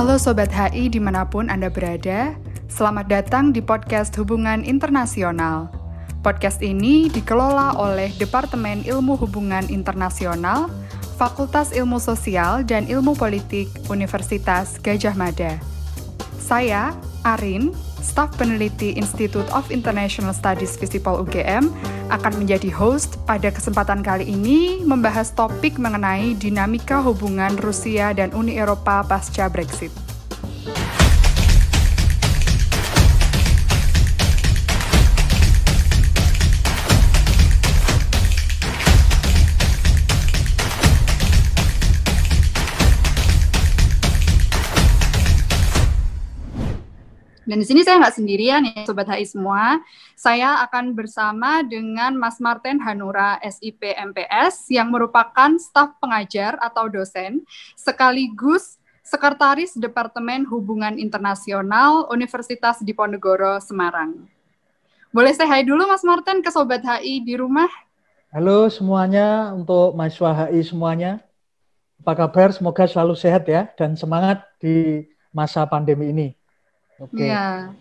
Halo Sobat HI di mana pun Anda berada, selamat datang di podcast Hubungan Internasional. Podcast ini dikelola oleh Departemen Ilmu Hubungan Internasional, Fakultas Ilmu Sosial dan Ilmu Politik Universitas Gajah Mada. Saya, Arin, staf peneliti Institute of International Studies Visipol UGM, akan menjadi host pada kesempatan kali ini membahas topik mengenai dinamika hubungan Rusia dan Uni Eropa pasca Brexit. Dan di sini saya nggak sendirian ya Sobat HI semua. Saya akan bersama dengan Mas Martin Hanura SIP MPS yang merupakan staf pengajar atau dosen sekaligus Sekretaris Departemen Hubungan Internasional Universitas Diponegoro Semarang. Boleh saya hai dulu Mas Martin ke Sobat HI di rumah? Halo semuanya untuk mahasiswa HI semuanya. Apa kabar? Semoga selalu sehat ya dan semangat di masa pandemi ini. Oke. Okay. Ya,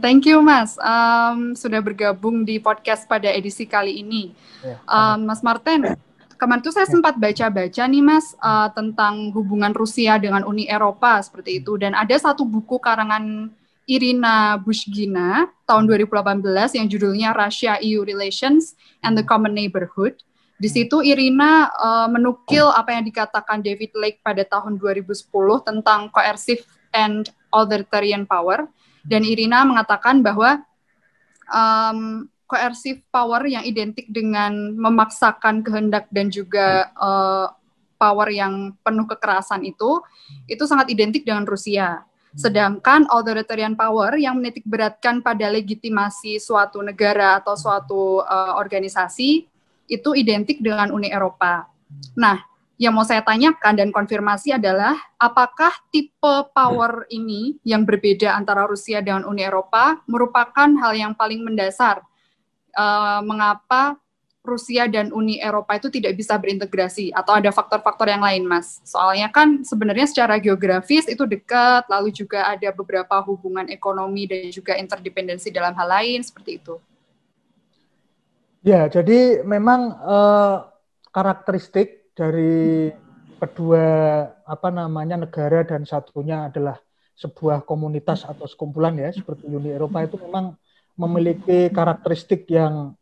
thank you Mas um, sudah bergabung di podcast pada edisi kali ini. Ya, um, Mas Martin, kemarin tuh saya ya. sempat baca-baca nih Mas uh, tentang hubungan Rusia dengan Uni Eropa seperti itu dan ada satu buku karangan Irina Bushgina tahun 2018 yang judulnya Russia EU Relations and the Common Neighborhood. Di hmm. situ Irina uh, menukil apa yang dikatakan David Lake pada tahun 2010 tentang coercive and authoritarian power. Dan Irina mengatakan bahwa um, coercive power yang identik dengan memaksakan kehendak dan juga uh, power yang penuh kekerasan itu, itu sangat identik dengan Rusia. Sedangkan authoritarian power yang menitik beratkan pada legitimasi suatu negara atau suatu uh, organisasi itu identik dengan Uni Eropa. Nah, yang mau saya tanyakan dan konfirmasi adalah apakah tipe power ini yang berbeda antara Rusia dengan Uni Eropa merupakan hal yang paling mendasar uh, mengapa Rusia dan Uni Eropa itu tidak bisa berintegrasi atau ada faktor-faktor yang lain, Mas? Soalnya kan sebenarnya secara geografis itu dekat, lalu juga ada beberapa hubungan ekonomi dan juga interdependensi dalam hal lain seperti itu. Ya, jadi memang uh, karakteristik dari kedua apa namanya negara dan satunya adalah sebuah komunitas atau sekumpulan ya seperti Uni Eropa itu memang memiliki karakteristik yang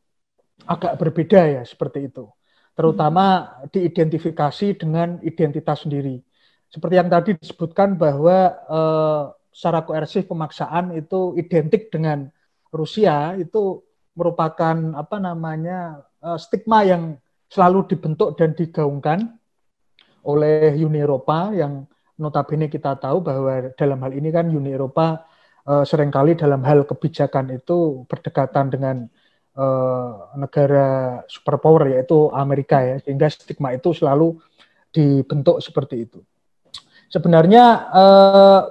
agak berbeda ya seperti itu. Terutama diidentifikasi dengan identitas sendiri. Seperti yang tadi disebutkan bahwa eh, secara koersif pemaksaan itu identik dengan Rusia itu merupakan apa namanya eh, stigma yang selalu dibentuk dan digaungkan oleh Uni Eropa yang notabene kita tahu bahwa dalam hal ini kan Uni Eropa uh, sering kali dalam hal kebijakan itu berdekatan dengan uh, negara superpower yaitu Amerika ya sehingga stigma itu selalu dibentuk seperti itu. Sebenarnya uh,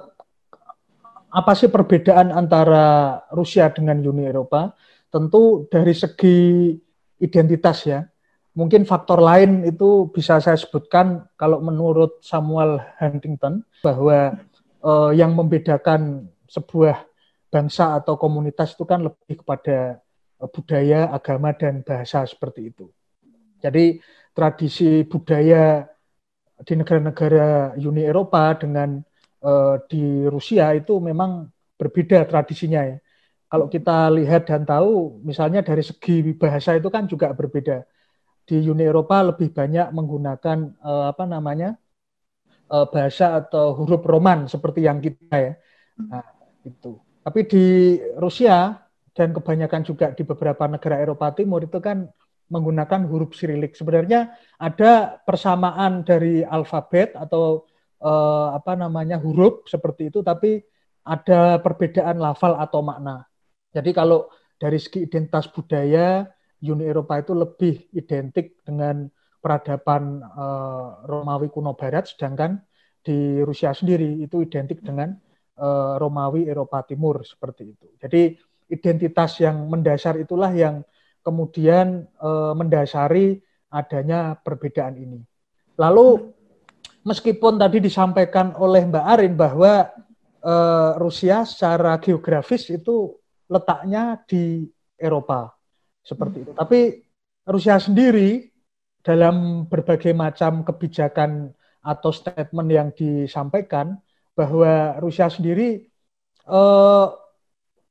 apa sih perbedaan antara Rusia dengan Uni Eropa? Tentu dari segi identitas ya Mungkin faktor lain itu bisa saya sebutkan kalau menurut Samuel Huntington bahwa eh, yang membedakan sebuah bangsa atau komunitas itu kan lebih kepada eh, budaya, agama dan bahasa seperti itu. Jadi tradisi budaya di negara-negara Uni Eropa dengan eh, di Rusia itu memang berbeda tradisinya ya. Kalau kita lihat dan tahu, misalnya dari segi bahasa itu kan juga berbeda di Uni Eropa lebih banyak menggunakan uh, apa namanya uh, bahasa atau huruf Roman seperti yang kita ya. Nah, itu. Tapi di Rusia dan kebanyakan juga di beberapa negara Eropa Timur itu kan menggunakan huruf Sirilik. Sebenarnya ada persamaan dari alfabet atau uh, apa namanya huruf seperti itu, tapi ada perbedaan lafal atau makna. Jadi kalau dari segi identitas budaya Uni Eropa itu lebih identik dengan peradaban uh, Romawi kuno Barat, sedangkan di Rusia sendiri itu identik dengan uh, Romawi Eropa Timur seperti itu. Jadi identitas yang mendasar itulah yang kemudian uh, mendasari adanya perbedaan ini. Lalu meskipun tadi disampaikan oleh Mbak Arin bahwa uh, Rusia secara geografis itu letaknya di Eropa seperti itu. Tapi Rusia sendiri dalam berbagai macam kebijakan atau statement yang disampaikan bahwa Rusia sendiri eh,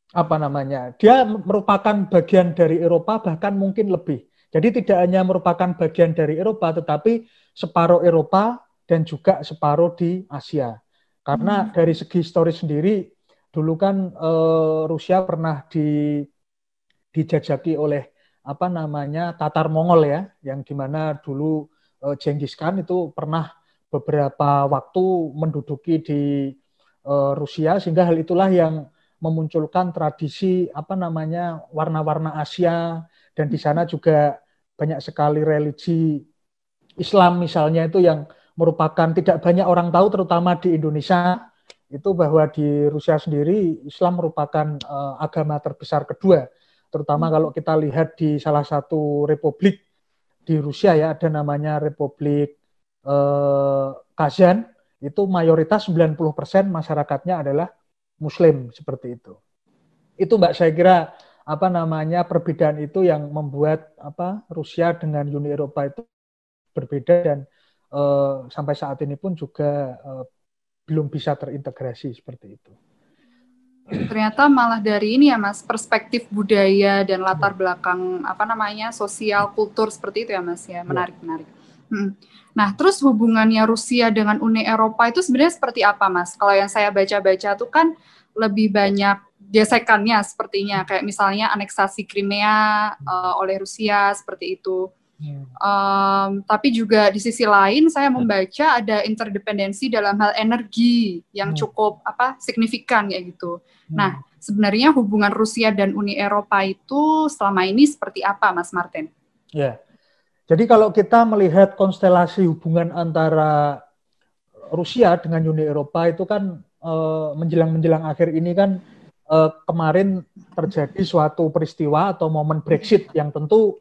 apa namanya dia merupakan bagian dari Eropa bahkan mungkin lebih. Jadi tidak hanya merupakan bagian dari Eropa tetapi separuh Eropa dan juga separuh di Asia. Karena hmm. dari segi historis sendiri dulu kan eh, Rusia pernah di dijajaki oleh apa namanya Tatar Mongol ya, yang di mana dulu uh, Genghis Khan itu pernah beberapa waktu menduduki di uh, Rusia sehingga hal itulah yang memunculkan tradisi apa namanya warna-warna Asia dan di sana juga banyak sekali religi Islam misalnya itu yang merupakan tidak banyak orang tahu terutama di Indonesia itu bahwa di Rusia sendiri Islam merupakan uh, agama terbesar kedua terutama hmm. kalau kita lihat di salah satu republik di Rusia ya ada namanya Republik eh, Kazan itu mayoritas 90% masyarakatnya adalah muslim seperti itu. Itu Mbak saya kira apa namanya perbedaan itu yang membuat apa Rusia dengan Uni Eropa itu berbeda dan eh, sampai saat ini pun juga eh, belum bisa terintegrasi seperti itu ternyata malah dari ini ya mas perspektif budaya dan latar belakang apa namanya sosial kultur seperti itu ya mas ya. Menarik ya. menarik. Hmm. nah terus hubungannya Rusia dengan Uni Eropa itu sebenarnya seperti apa mas? Kalau yang saya baca-baca tuh kan lebih banyak gesekannya sepertinya. Kayak misalnya aneksasi Crimea uh, oleh Rusia seperti itu Um, tapi juga di sisi lain saya membaca ada interdependensi dalam hal energi yang hmm. cukup apa signifikan ya gitu. Nah sebenarnya hubungan Rusia dan Uni Eropa itu selama ini seperti apa, Mas Martin? Ya, jadi kalau kita melihat konstelasi hubungan antara Rusia dengan Uni Eropa itu kan uh, menjelang-menjelang akhir ini kan uh, kemarin terjadi suatu peristiwa atau momen Brexit yang tentu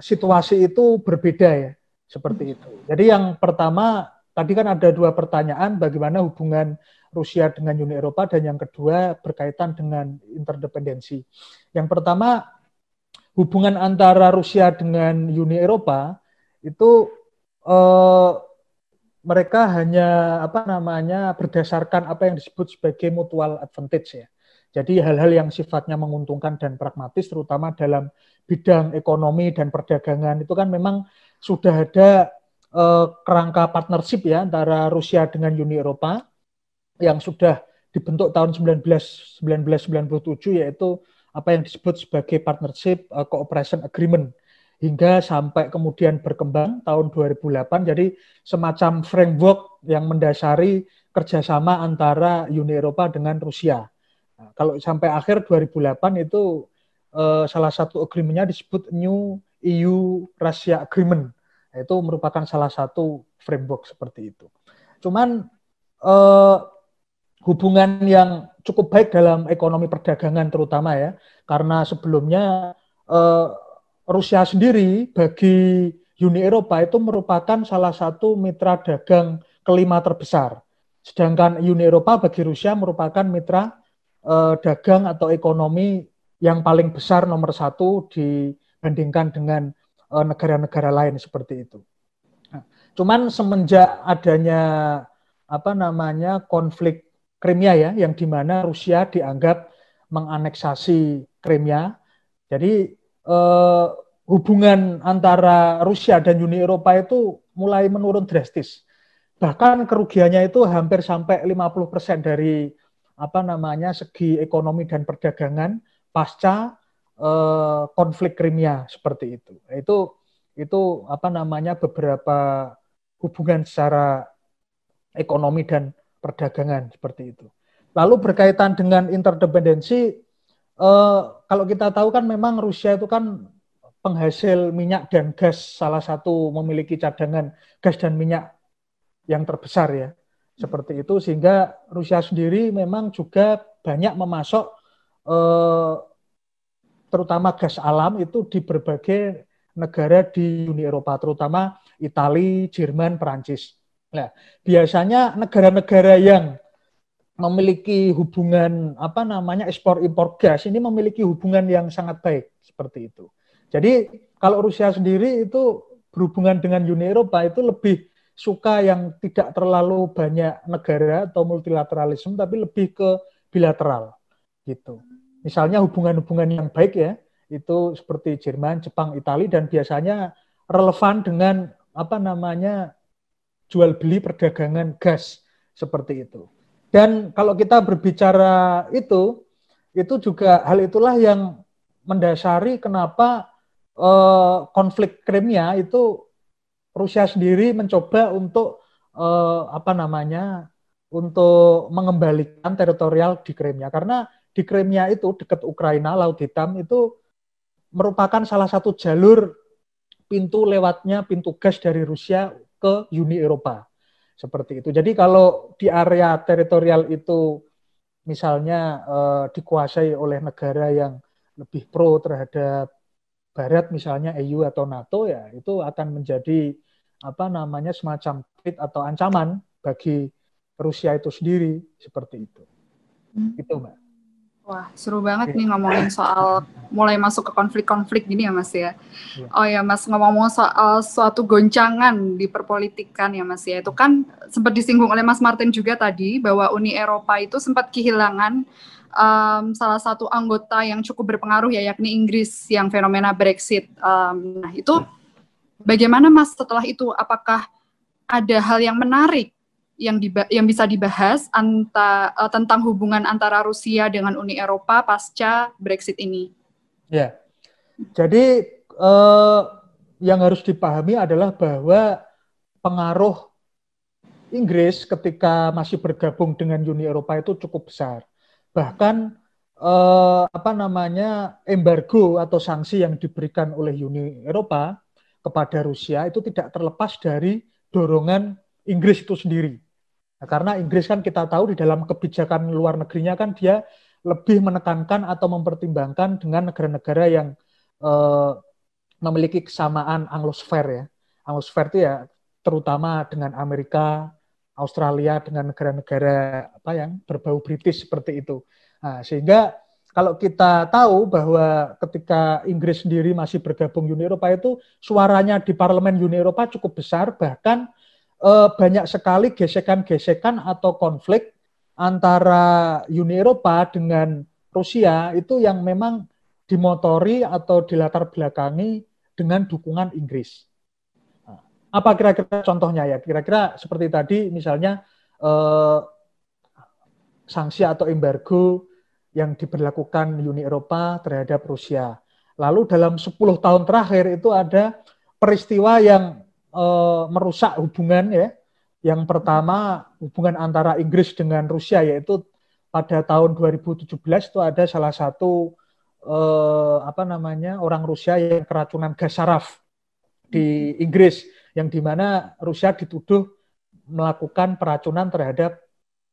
situasi itu berbeda ya seperti itu. Jadi yang pertama tadi kan ada dua pertanyaan bagaimana hubungan Rusia dengan Uni Eropa dan yang kedua berkaitan dengan interdependensi. Yang pertama hubungan antara Rusia dengan Uni Eropa itu eh, mereka hanya apa namanya berdasarkan apa yang disebut sebagai mutual advantage ya. Jadi hal-hal yang sifatnya menguntungkan dan pragmatis terutama dalam bidang ekonomi dan perdagangan itu kan memang sudah ada eh, kerangka partnership ya antara Rusia dengan Uni Eropa yang sudah dibentuk tahun 19 1997 yaitu apa yang disebut sebagai partnership uh, cooperation agreement. Hingga sampai kemudian berkembang tahun 2008 jadi semacam framework yang mendasari kerjasama antara Uni Eropa dengan Rusia Nah, kalau sampai akhir 2008 itu uh, salah satu agreementnya disebut New EU Russia Agreement. Nah, itu merupakan salah satu framework seperti itu. Cuman uh, hubungan yang cukup baik dalam ekonomi perdagangan terutama ya, karena sebelumnya uh, Rusia sendiri bagi Uni Eropa itu merupakan salah satu mitra dagang kelima terbesar. Sedangkan Uni Eropa bagi Rusia merupakan mitra uh, dagang atau ekonomi yang paling besar nomor satu dibandingkan dengan uh, negara-negara lain seperti itu. Nah, cuman semenjak adanya apa namanya konflik Crimea ya, yang di mana Rusia dianggap menganeksasi Crimea, jadi uh, hubungan antara Rusia dan Uni Eropa itu mulai menurun drastis. Bahkan kerugiannya itu hampir sampai 50% dari apa namanya segi ekonomi dan perdagangan pasca eh, konflik Crimea seperti itu. Itu itu apa namanya beberapa hubungan secara ekonomi dan perdagangan seperti itu. Lalu berkaitan dengan interdependensi, eh, kalau kita tahu kan memang Rusia itu kan penghasil minyak dan gas salah satu memiliki cadangan gas dan minyak yang terbesar ya seperti itu sehingga Rusia sendiri memang juga banyak memasok eh, terutama gas alam itu di berbagai negara di Uni Eropa terutama Italia, Jerman, Perancis Nah, biasanya negara-negara yang memiliki hubungan apa namanya ekspor impor gas ini memiliki hubungan yang sangat baik seperti itu. Jadi kalau Rusia sendiri itu berhubungan dengan Uni Eropa itu lebih suka yang tidak terlalu banyak negara atau multilateralisme tapi lebih ke bilateral gitu. Misalnya hubungan-hubungan yang baik ya itu seperti Jerman, Jepang, Italia dan biasanya relevan dengan apa namanya jual beli perdagangan gas seperti itu. Dan kalau kita berbicara itu, itu juga hal itulah yang mendasari kenapa eh, konflik Crimea itu Rusia sendiri mencoba untuk eh, apa namanya untuk mengembalikan teritorial di Crimea karena di Crimea itu dekat Ukraina Laut Hitam itu merupakan salah satu jalur pintu lewatnya pintu gas dari Rusia ke Uni Eropa seperti itu. Jadi kalau di area teritorial itu misalnya eh, dikuasai oleh negara yang lebih pro terhadap Barat misalnya EU atau NATO ya itu akan menjadi apa namanya semacam threat atau ancaman bagi Rusia itu sendiri seperti itu. Hmm. Itu mbak. Wah, seru banget nih ngomongin soal mulai masuk ke konflik-konflik gini ya Mas ya. ya. Oh ya Mas, ngomong-ngomong soal suatu goncangan di perpolitikan ya Mas ya. Itu kan sempat disinggung oleh Mas Martin juga tadi bahwa Uni Eropa itu sempat kehilangan um, salah satu anggota yang cukup berpengaruh ya yakni Inggris yang fenomena Brexit. Um, nah, itu bagaimana Mas setelah itu apakah ada hal yang menarik yang diba yang bisa dibahas anta, uh, tentang hubungan antara Rusia dengan Uni Eropa pasca Brexit ini. Ya, jadi uh, yang harus dipahami adalah bahwa pengaruh Inggris ketika masih bergabung dengan Uni Eropa itu cukup besar. Bahkan uh, apa namanya embargo atau sanksi yang diberikan oleh Uni Eropa kepada Rusia itu tidak terlepas dari dorongan Inggris itu sendiri. Nah, karena Inggris kan kita tahu di dalam kebijakan luar negerinya kan dia lebih menekankan atau mempertimbangkan dengan negara-negara yang eh, memiliki kesamaan anglosfer ya. Anglosfer itu ya terutama dengan Amerika, Australia dengan negara-negara apa yang berbau British seperti itu. Nah, sehingga kalau kita tahu bahwa ketika Inggris sendiri masih bergabung Uni Eropa itu suaranya di parlemen Uni Eropa cukup besar bahkan eh, banyak sekali gesekan-gesekan atau konflik antara Uni Eropa dengan Rusia itu yang memang dimotori atau dilatar belakangi dengan dukungan Inggris. Apa kira-kira contohnya ya? Kira-kira seperti tadi misalnya eh, sanksi atau embargo yang diberlakukan Uni Eropa terhadap Rusia. Lalu dalam 10 tahun terakhir itu ada peristiwa yang uh, merusak hubungan ya. Yang pertama hubungan antara Inggris dengan Rusia yaitu pada tahun 2017 itu ada salah satu uh, apa namanya orang Rusia yang keracunan gas saraf di Inggris yang di mana Rusia dituduh melakukan peracunan terhadap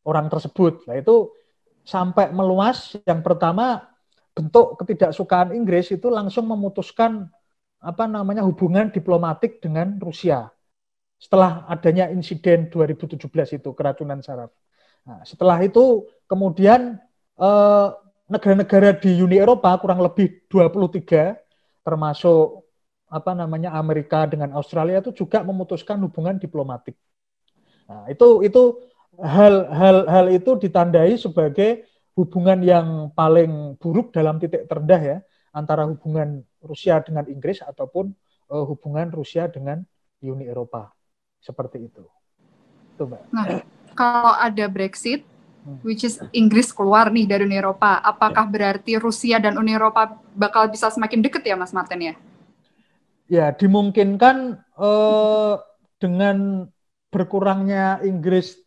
orang tersebut. Nah itu sampai meluas. Yang pertama bentuk ketidaksukaan Inggris itu langsung memutuskan apa namanya hubungan diplomatik dengan Rusia setelah adanya insiden 2017 itu keracunan saraf. Nah, setelah itu kemudian eh, negara-negara di Uni Eropa kurang lebih 23 termasuk apa namanya Amerika dengan Australia itu juga memutuskan hubungan diplomatik. Nah, itu itu hal-hal hal itu ditandai sebagai hubungan yang paling buruk dalam titik terendah ya antara hubungan Rusia dengan Inggris ataupun uh, hubungan Rusia dengan Uni Eropa seperti itu. Itu, Mbak. Nah, kalau ada Brexit, hmm. which is Inggris keluar nih dari Uni Eropa, apakah ya. berarti Rusia dan Uni Eropa bakal bisa semakin dekat ya, Mas Martin ya? Ya, dimungkinkan uh, dengan berkurangnya Inggris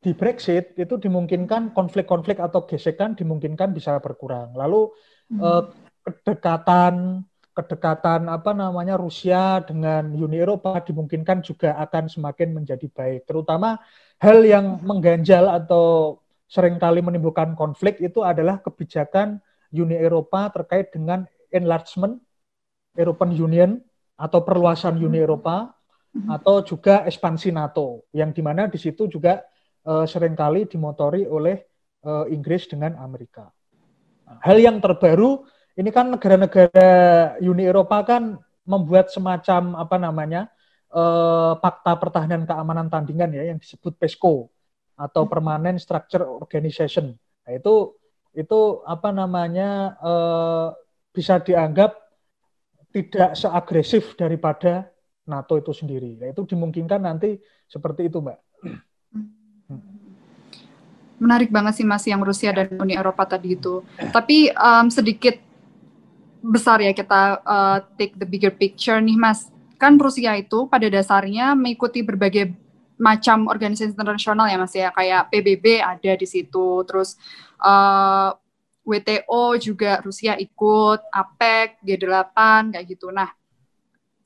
di Brexit itu dimungkinkan konflik-konflik atau gesekan dimungkinkan bisa berkurang. Lalu hmm. eh, kedekatan kedekatan apa namanya Rusia dengan Uni Eropa dimungkinkan juga akan semakin menjadi baik. Terutama hal yang mengganjal atau sering kali menimbulkan konflik itu adalah kebijakan Uni Eropa terkait dengan enlargement European Union atau perluasan Uni Eropa hmm. atau juga ekspansi NATO yang di mana di situ juga uh, sering kali dimotori oleh uh, Inggris dengan Amerika. Hal yang terbaru ini kan negara-negara Uni Eropa kan membuat semacam apa namanya uh, fakta pertahanan keamanan tandingan ya yang disebut PESCO atau Permanent Structure Organization. Nah, itu itu apa namanya uh, bisa dianggap tidak seagresif daripada NATO itu sendiri. Nah, itu dimungkinkan nanti seperti itu, Mbak. Menarik banget sih Mas yang Rusia dan Uni Eropa tadi itu. Tapi um, sedikit besar ya kita uh, take the bigger picture nih Mas. Kan Rusia itu pada dasarnya mengikuti berbagai macam organisasi internasional ya Mas ya, kayak PBB ada di situ, terus uh, WTO juga Rusia ikut, APEC, G8 kayak gitu. Nah,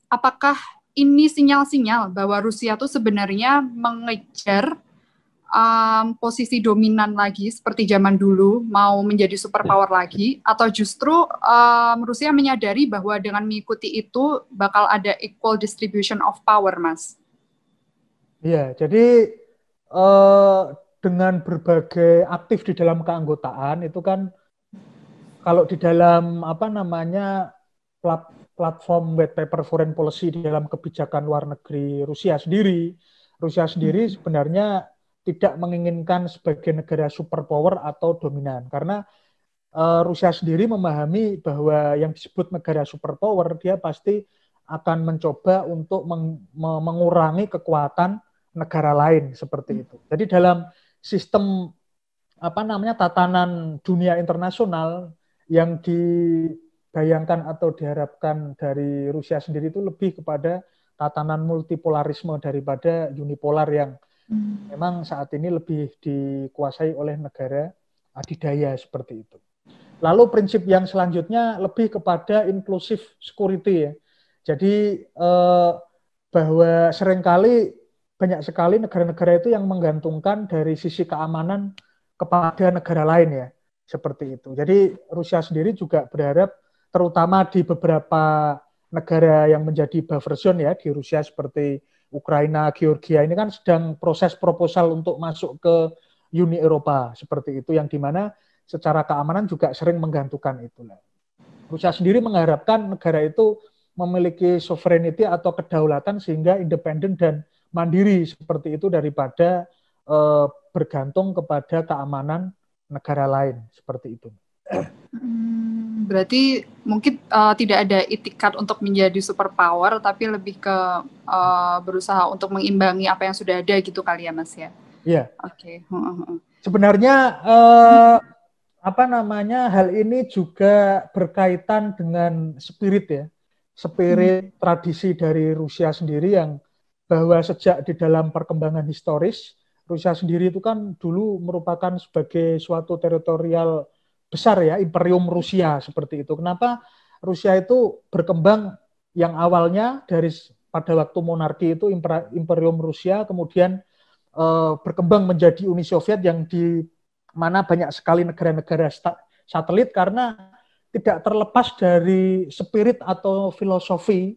apakah ini sinyal-sinyal bahwa Rusia tuh sebenarnya mengejar um, posisi dominan lagi seperti zaman dulu, mau menjadi superpower lagi, atau justru um, Rusia menyadari bahwa dengan mengikuti itu bakal ada equal distribution of power, Mas? Iya, jadi uh, dengan berbagai aktif di dalam keanggotaan itu kan kalau di dalam apa namanya plat, platform white paper foreign policy di dalam kebijakan luar negeri Rusia sendiri, Rusia sendiri hmm. sebenarnya tidak menginginkan sebagai negara superpower atau dominan karena uh, Rusia sendiri memahami bahwa yang disebut negara superpower dia pasti akan mencoba untuk meng, mengurangi kekuatan negara lain seperti hmm. itu. Jadi dalam sistem apa namanya tatanan dunia internasional yang dibayangkan atau diharapkan dari Rusia sendiri itu lebih kepada tatanan multipolarisme daripada unipolar yang hmm. memang saat ini lebih dikuasai oleh negara adidaya seperti itu. Lalu prinsip yang selanjutnya lebih kepada inclusive security ya. Jadi eh, bahwa sering kali banyak sekali negara-negara itu yang menggantungkan dari sisi keamanan kepada negara lain ya seperti itu. Jadi Rusia sendiri juga berharap terutama di beberapa negara yang menjadi buffer zone ya di Rusia seperti Ukraina, Georgia ini kan sedang proses proposal untuk masuk ke Uni Eropa seperti itu yang di mana secara keamanan juga sering menggantungkan itu. Rusia sendiri mengharapkan negara itu memiliki sovereignty atau kedaulatan sehingga independen dan mandiri seperti itu daripada eh, bergantung kepada keamanan negara lain seperti itu. Hmm, berarti mungkin uh, tidak ada itikat untuk menjadi superpower, tapi lebih ke uh, berusaha untuk mengimbangi apa yang sudah ada gitu kali ya, Mas ya. Iya. Oke. Okay. Sebenarnya uh, apa namanya hal ini juga berkaitan dengan spirit ya, spirit hmm. tradisi dari Rusia sendiri yang bahwa sejak di dalam perkembangan historis Rusia sendiri itu kan dulu merupakan sebagai suatu teritorial besar ya, imperium Rusia seperti itu. Kenapa Rusia itu berkembang yang awalnya dari pada waktu monarki itu imperium Rusia kemudian eh, berkembang menjadi Uni Soviet yang di mana banyak sekali negara-negara satelit karena tidak terlepas dari spirit atau filosofi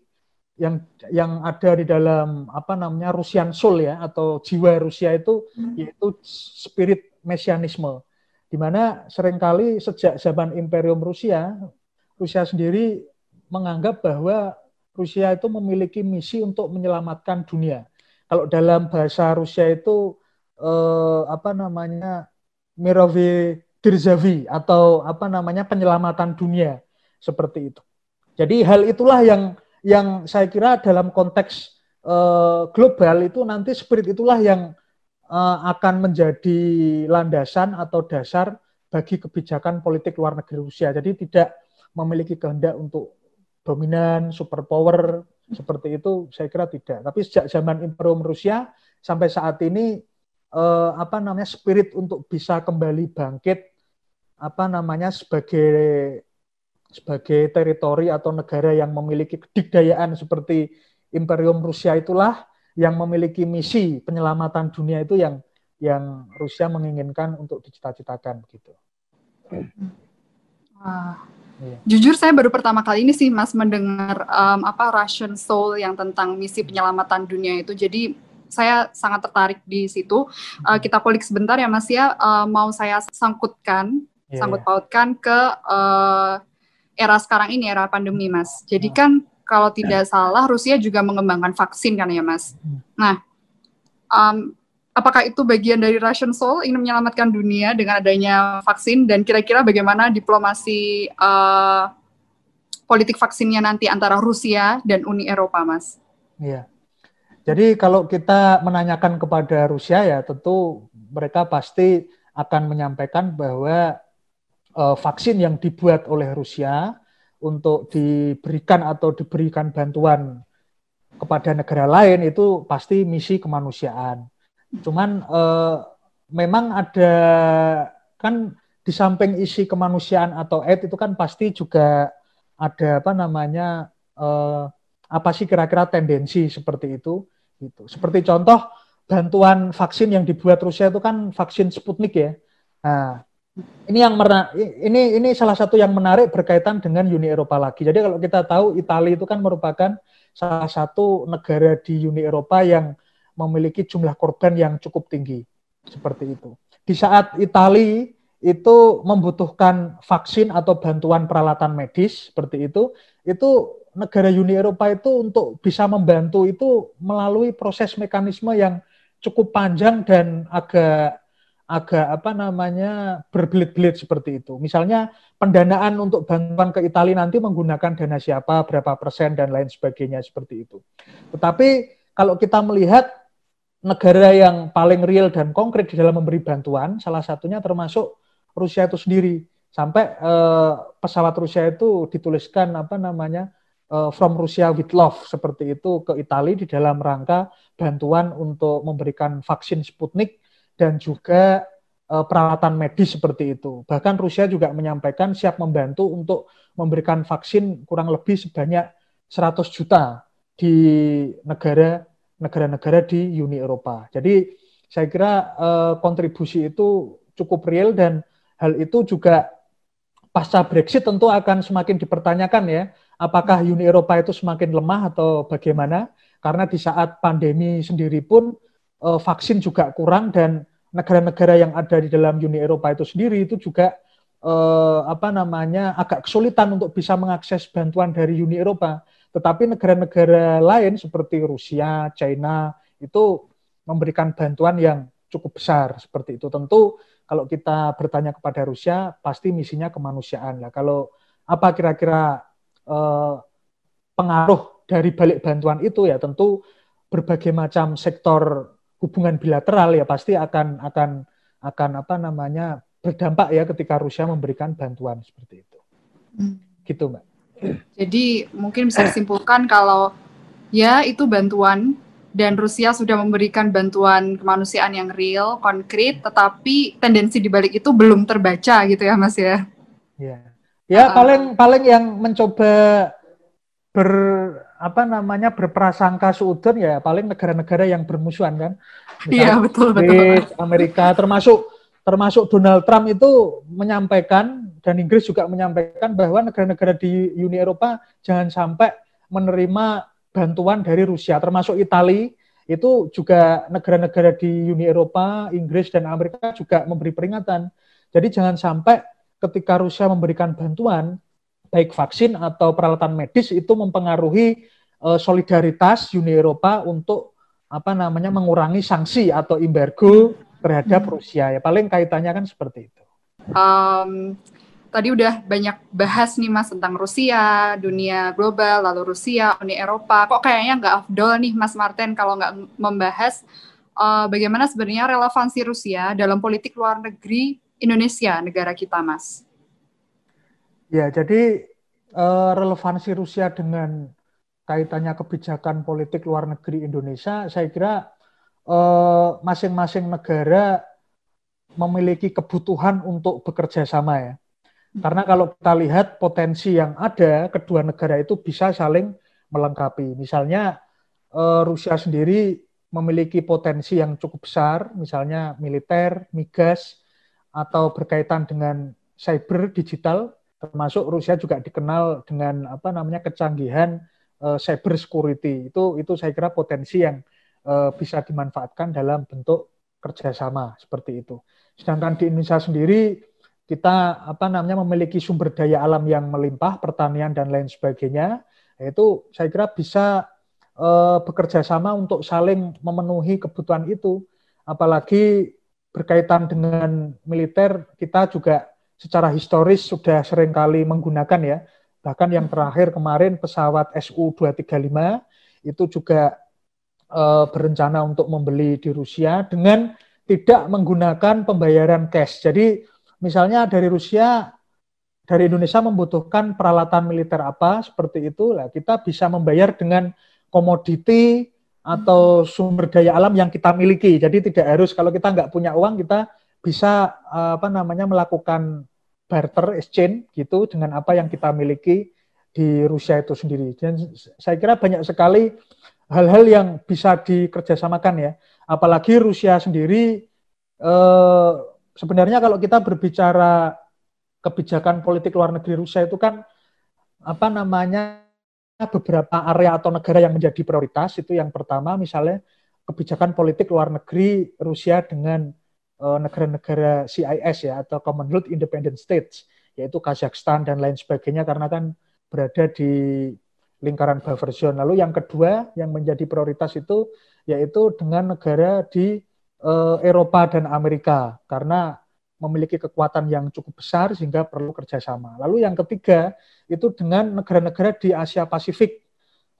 yang yang ada di dalam apa namanya Rusian soul ya atau jiwa Rusia itu hmm. yaitu spirit mesianisme di mana sering kali sejak zaman Imperium Rusia Rusia sendiri menganggap bahwa Rusia itu memiliki misi untuk menyelamatkan dunia. Kalau dalam bahasa Rusia itu eh, apa namanya Mirovi Dirzavi atau apa namanya penyelamatan dunia seperti itu. Jadi hal itulah yang yang saya kira dalam konteks uh, global itu nanti spirit itulah yang uh, akan menjadi landasan atau dasar bagi kebijakan politik luar negeri Rusia. Jadi tidak memiliki kehendak untuk dominan, superpower seperti itu saya kira tidak. Tapi sejak zaman Imperium Rusia sampai saat ini eh, apa namanya spirit untuk bisa kembali bangkit apa namanya sebagai sebagai teritori atau negara yang memiliki kedikdayaan seperti Imperium Rusia itulah yang memiliki misi penyelamatan dunia itu yang yang Rusia menginginkan untuk dicita-citakan begitu. Wah, Yeah. Jujur saya baru pertama kali ini sih Mas mendengar um, apa Russian Soul yang tentang misi penyelamatan dunia itu. Jadi saya sangat tertarik di situ. Uh, kita kulik sebentar ya Mas ya. Uh, mau saya sangkutkan, yeah, sangkut pautkan ke uh, era sekarang ini, era pandemi Mas. Jadi oh. kan kalau tidak salah Rusia juga mengembangkan vaksin kan ya Mas. Hmm. Nah, um, apakah itu bagian dari Russian Soul ingin menyelamatkan dunia dengan adanya vaksin dan kira-kira bagaimana diplomasi uh, politik vaksinnya nanti antara Rusia dan Uni Eropa, Mas? Iya. Jadi kalau kita menanyakan kepada Rusia ya tentu mereka pasti akan menyampaikan bahwa uh, vaksin yang dibuat oleh Rusia untuk diberikan atau diberikan bantuan kepada negara lain itu pasti misi kemanusiaan Cuman eh, memang ada kan di samping isi kemanusiaan atau ed itu kan pasti juga ada apa namanya eh, apa sih kira-kira tendensi seperti itu gitu. Seperti contoh bantuan vaksin yang dibuat Rusia itu kan vaksin Sputnik ya. Nah, ini yang merna, ini ini salah satu yang menarik berkaitan dengan Uni Eropa lagi. Jadi kalau kita tahu Italia itu kan merupakan salah satu negara di Uni Eropa yang memiliki jumlah korban yang cukup tinggi seperti itu. Di saat Italia itu membutuhkan vaksin atau bantuan peralatan medis seperti itu, itu negara Uni Eropa itu untuk bisa membantu itu melalui proses mekanisme yang cukup panjang dan agak agak apa namanya berbelit-belit seperti itu. Misalnya pendanaan untuk bantuan ke Italia nanti menggunakan dana siapa, berapa persen dan lain sebagainya seperti itu. Tetapi kalau kita melihat negara yang paling real dan konkret di dalam memberi bantuan, salah satunya termasuk Rusia itu sendiri. Sampai eh, pesawat Rusia itu dituliskan apa namanya eh, from Russia with love seperti itu ke Italia di dalam rangka bantuan untuk memberikan vaksin Sputnik dan juga eh, peralatan medis seperti itu. Bahkan Rusia juga menyampaikan siap membantu untuk memberikan vaksin kurang lebih sebanyak 100 juta di negara negara-negara di Uni Eropa. Jadi saya kira uh, kontribusi itu cukup real dan hal itu juga pasca Brexit tentu akan semakin dipertanyakan ya, apakah Uni Eropa itu semakin lemah atau bagaimana? Karena di saat pandemi sendiri pun uh, vaksin juga kurang dan negara-negara yang ada di dalam Uni Eropa itu sendiri itu juga uh, apa namanya agak kesulitan untuk bisa mengakses bantuan dari Uni Eropa tetapi negara-negara lain seperti Rusia, China itu memberikan bantuan yang cukup besar seperti itu. Tentu kalau kita bertanya kepada Rusia pasti misinya kemanusiaan lah. Kalau apa kira-kira eh, pengaruh dari balik bantuan itu ya tentu berbagai macam sektor hubungan bilateral ya pasti akan akan akan apa namanya berdampak ya ketika Rusia memberikan bantuan seperti itu. Hmm. Gitu, Mbak. Jadi mungkin bisa disimpulkan kalau ya itu bantuan dan Rusia sudah memberikan bantuan kemanusiaan yang real, konkret, tetapi tendensi di balik itu belum terbaca gitu ya Mas ya. Ya, ya uh, paling paling yang mencoba ber apa namanya berprasangka seudon ya paling negara-negara yang bermusuhan kan. Iya betul betul. Amerika termasuk termasuk Donald Trump itu menyampaikan dan Inggris juga menyampaikan bahwa negara-negara di Uni Eropa jangan sampai menerima bantuan dari Rusia, termasuk Italia itu juga negara-negara di Uni Eropa, Inggris dan Amerika juga memberi peringatan. Jadi jangan sampai ketika Rusia memberikan bantuan baik vaksin atau peralatan medis itu mempengaruhi uh, solidaritas Uni Eropa untuk apa namanya mengurangi sanksi atau embargo terhadap hmm. Rusia ya paling kaitannya kan seperti itu. Um, tadi udah banyak bahas nih mas tentang Rusia, dunia global, lalu Rusia, Uni Eropa. Kok kayaknya nggak afdol nih mas Martin kalau nggak membahas uh, bagaimana sebenarnya relevansi Rusia dalam politik luar negeri Indonesia, negara kita mas? Ya, jadi uh, relevansi Rusia dengan kaitannya kebijakan politik luar negeri Indonesia, saya kira eh, masing-masing uh, negara memiliki kebutuhan untuk bekerja sama ya. Karena kalau kita lihat potensi yang ada, kedua negara itu bisa saling melengkapi. Misalnya eh, Rusia sendiri memiliki potensi yang cukup besar, misalnya militer, migas, atau berkaitan dengan cyber digital. Termasuk Rusia juga dikenal dengan apa namanya kecanggihan uh, cyber security. Itu itu saya kira potensi yang uh, bisa dimanfaatkan dalam bentuk kerjasama seperti itu. Sedangkan di Indonesia sendiri kita apa namanya memiliki sumber daya alam yang melimpah, pertanian dan lain sebagainya. Itu saya kira bisa uh, bekerja sama untuk saling memenuhi kebutuhan itu. Apalagi berkaitan dengan militer, kita juga secara historis sudah sering kali menggunakan ya. Bahkan yang terakhir kemarin pesawat Su-235 itu juga uh, berencana untuk membeli di Rusia dengan tidak menggunakan pembayaran cash. Jadi misalnya dari Rusia dari Indonesia membutuhkan peralatan militer apa seperti itu, lah kita bisa membayar dengan komoditi atau sumber daya alam yang kita miliki. Jadi tidak harus kalau kita nggak punya uang kita bisa apa namanya melakukan barter exchange gitu dengan apa yang kita miliki di Rusia itu sendiri. Dan saya kira banyak sekali hal-hal yang bisa dikerjasamakan ya. Apalagi Rusia sendiri eh, sebenarnya kalau kita berbicara kebijakan politik luar negeri Rusia itu kan apa namanya beberapa area atau negara yang menjadi prioritas itu yang pertama misalnya kebijakan politik luar negeri Rusia dengan negara-negara CIS ya atau Commonwealth Independent States yaitu Kazakhstan dan lain sebagainya karena kan berada di lingkaran buffer zone. Lalu yang kedua yang menjadi prioritas itu yaitu dengan negara di uh, Eropa dan Amerika karena memiliki kekuatan yang cukup besar sehingga perlu kerjasama. Lalu yang ketiga itu dengan negara-negara di Asia Pasifik,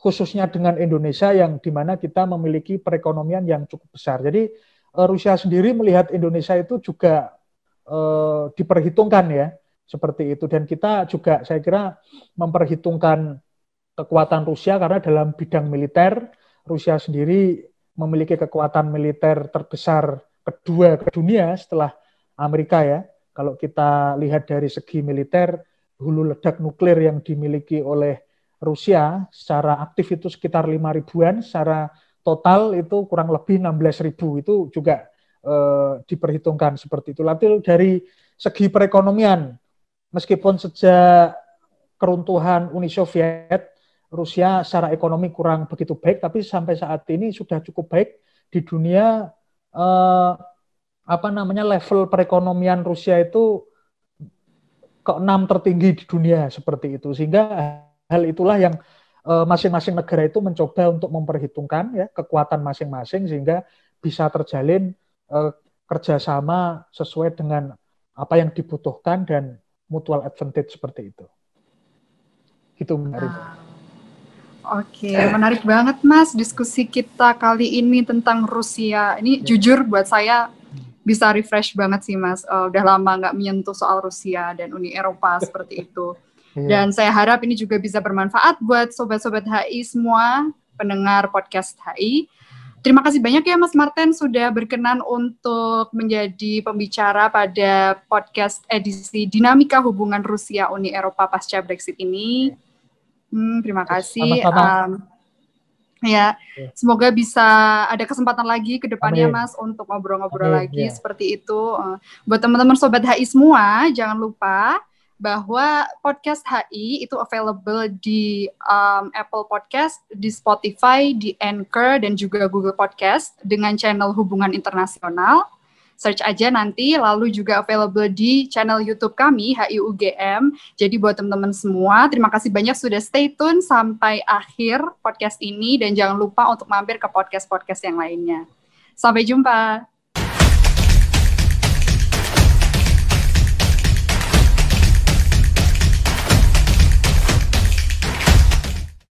khususnya dengan Indonesia yang di mana kita memiliki perekonomian yang cukup besar. Jadi eh, Rusia sendiri melihat Indonesia itu juga eh, diperhitungkan ya seperti itu dan kita juga saya kira memperhitungkan kekuatan Rusia karena dalam bidang militer Rusia sendiri memiliki kekuatan militer terbesar kedua ke dunia setelah Amerika ya. Kalau kita lihat dari segi militer, hulu ledak nuklir yang dimiliki oleh Rusia secara aktif itu sekitar 5 ribuan, secara total itu kurang lebih 16 ribu. Itu juga eh, diperhitungkan seperti itu. Lalu dari segi perekonomian, meskipun sejak keruntuhan Uni Soviet, Rusia secara ekonomi kurang begitu baik, tapi sampai saat ini sudah cukup baik di dunia. Eh, apa namanya level perekonomian Rusia itu keenam tertinggi di dunia seperti itu sehingga hal itulah yang masing-masing negara itu mencoba untuk memperhitungkan ya kekuatan masing-masing sehingga bisa terjalin uh, kerjasama sesuai dengan apa yang dibutuhkan dan mutual advantage seperti itu. Itu menarik. Nah. Oke, menarik banget Mas diskusi kita kali ini tentang Rusia. Ini ya. jujur buat saya bisa refresh banget sih mas. Uh, udah lama nggak menyentuh soal Rusia dan Uni Eropa seperti itu. Iya. Dan saya harap ini juga bisa bermanfaat buat sobat-sobat HI semua, pendengar podcast HI. Terima kasih banyak ya Mas Martin sudah berkenan untuk menjadi pembicara pada podcast edisi Dinamika Hubungan Rusia Uni Eropa pasca Brexit ini. Hmm, terima kasih. Um, Ya, semoga bisa ada kesempatan lagi ke depannya Amin. Mas untuk ngobrol-ngobrol lagi ya. seperti itu. Eh, buat teman-teman sobat HI semua, jangan lupa bahwa podcast HI itu available di um, Apple Podcast, di Spotify, di Anchor dan juga Google Podcast dengan channel Hubungan Internasional search aja nanti lalu juga available di channel YouTube kami HIUGM. Jadi buat teman-teman semua, terima kasih banyak sudah stay tune sampai akhir podcast ini dan jangan lupa untuk mampir ke podcast-podcast yang lainnya. Sampai jumpa.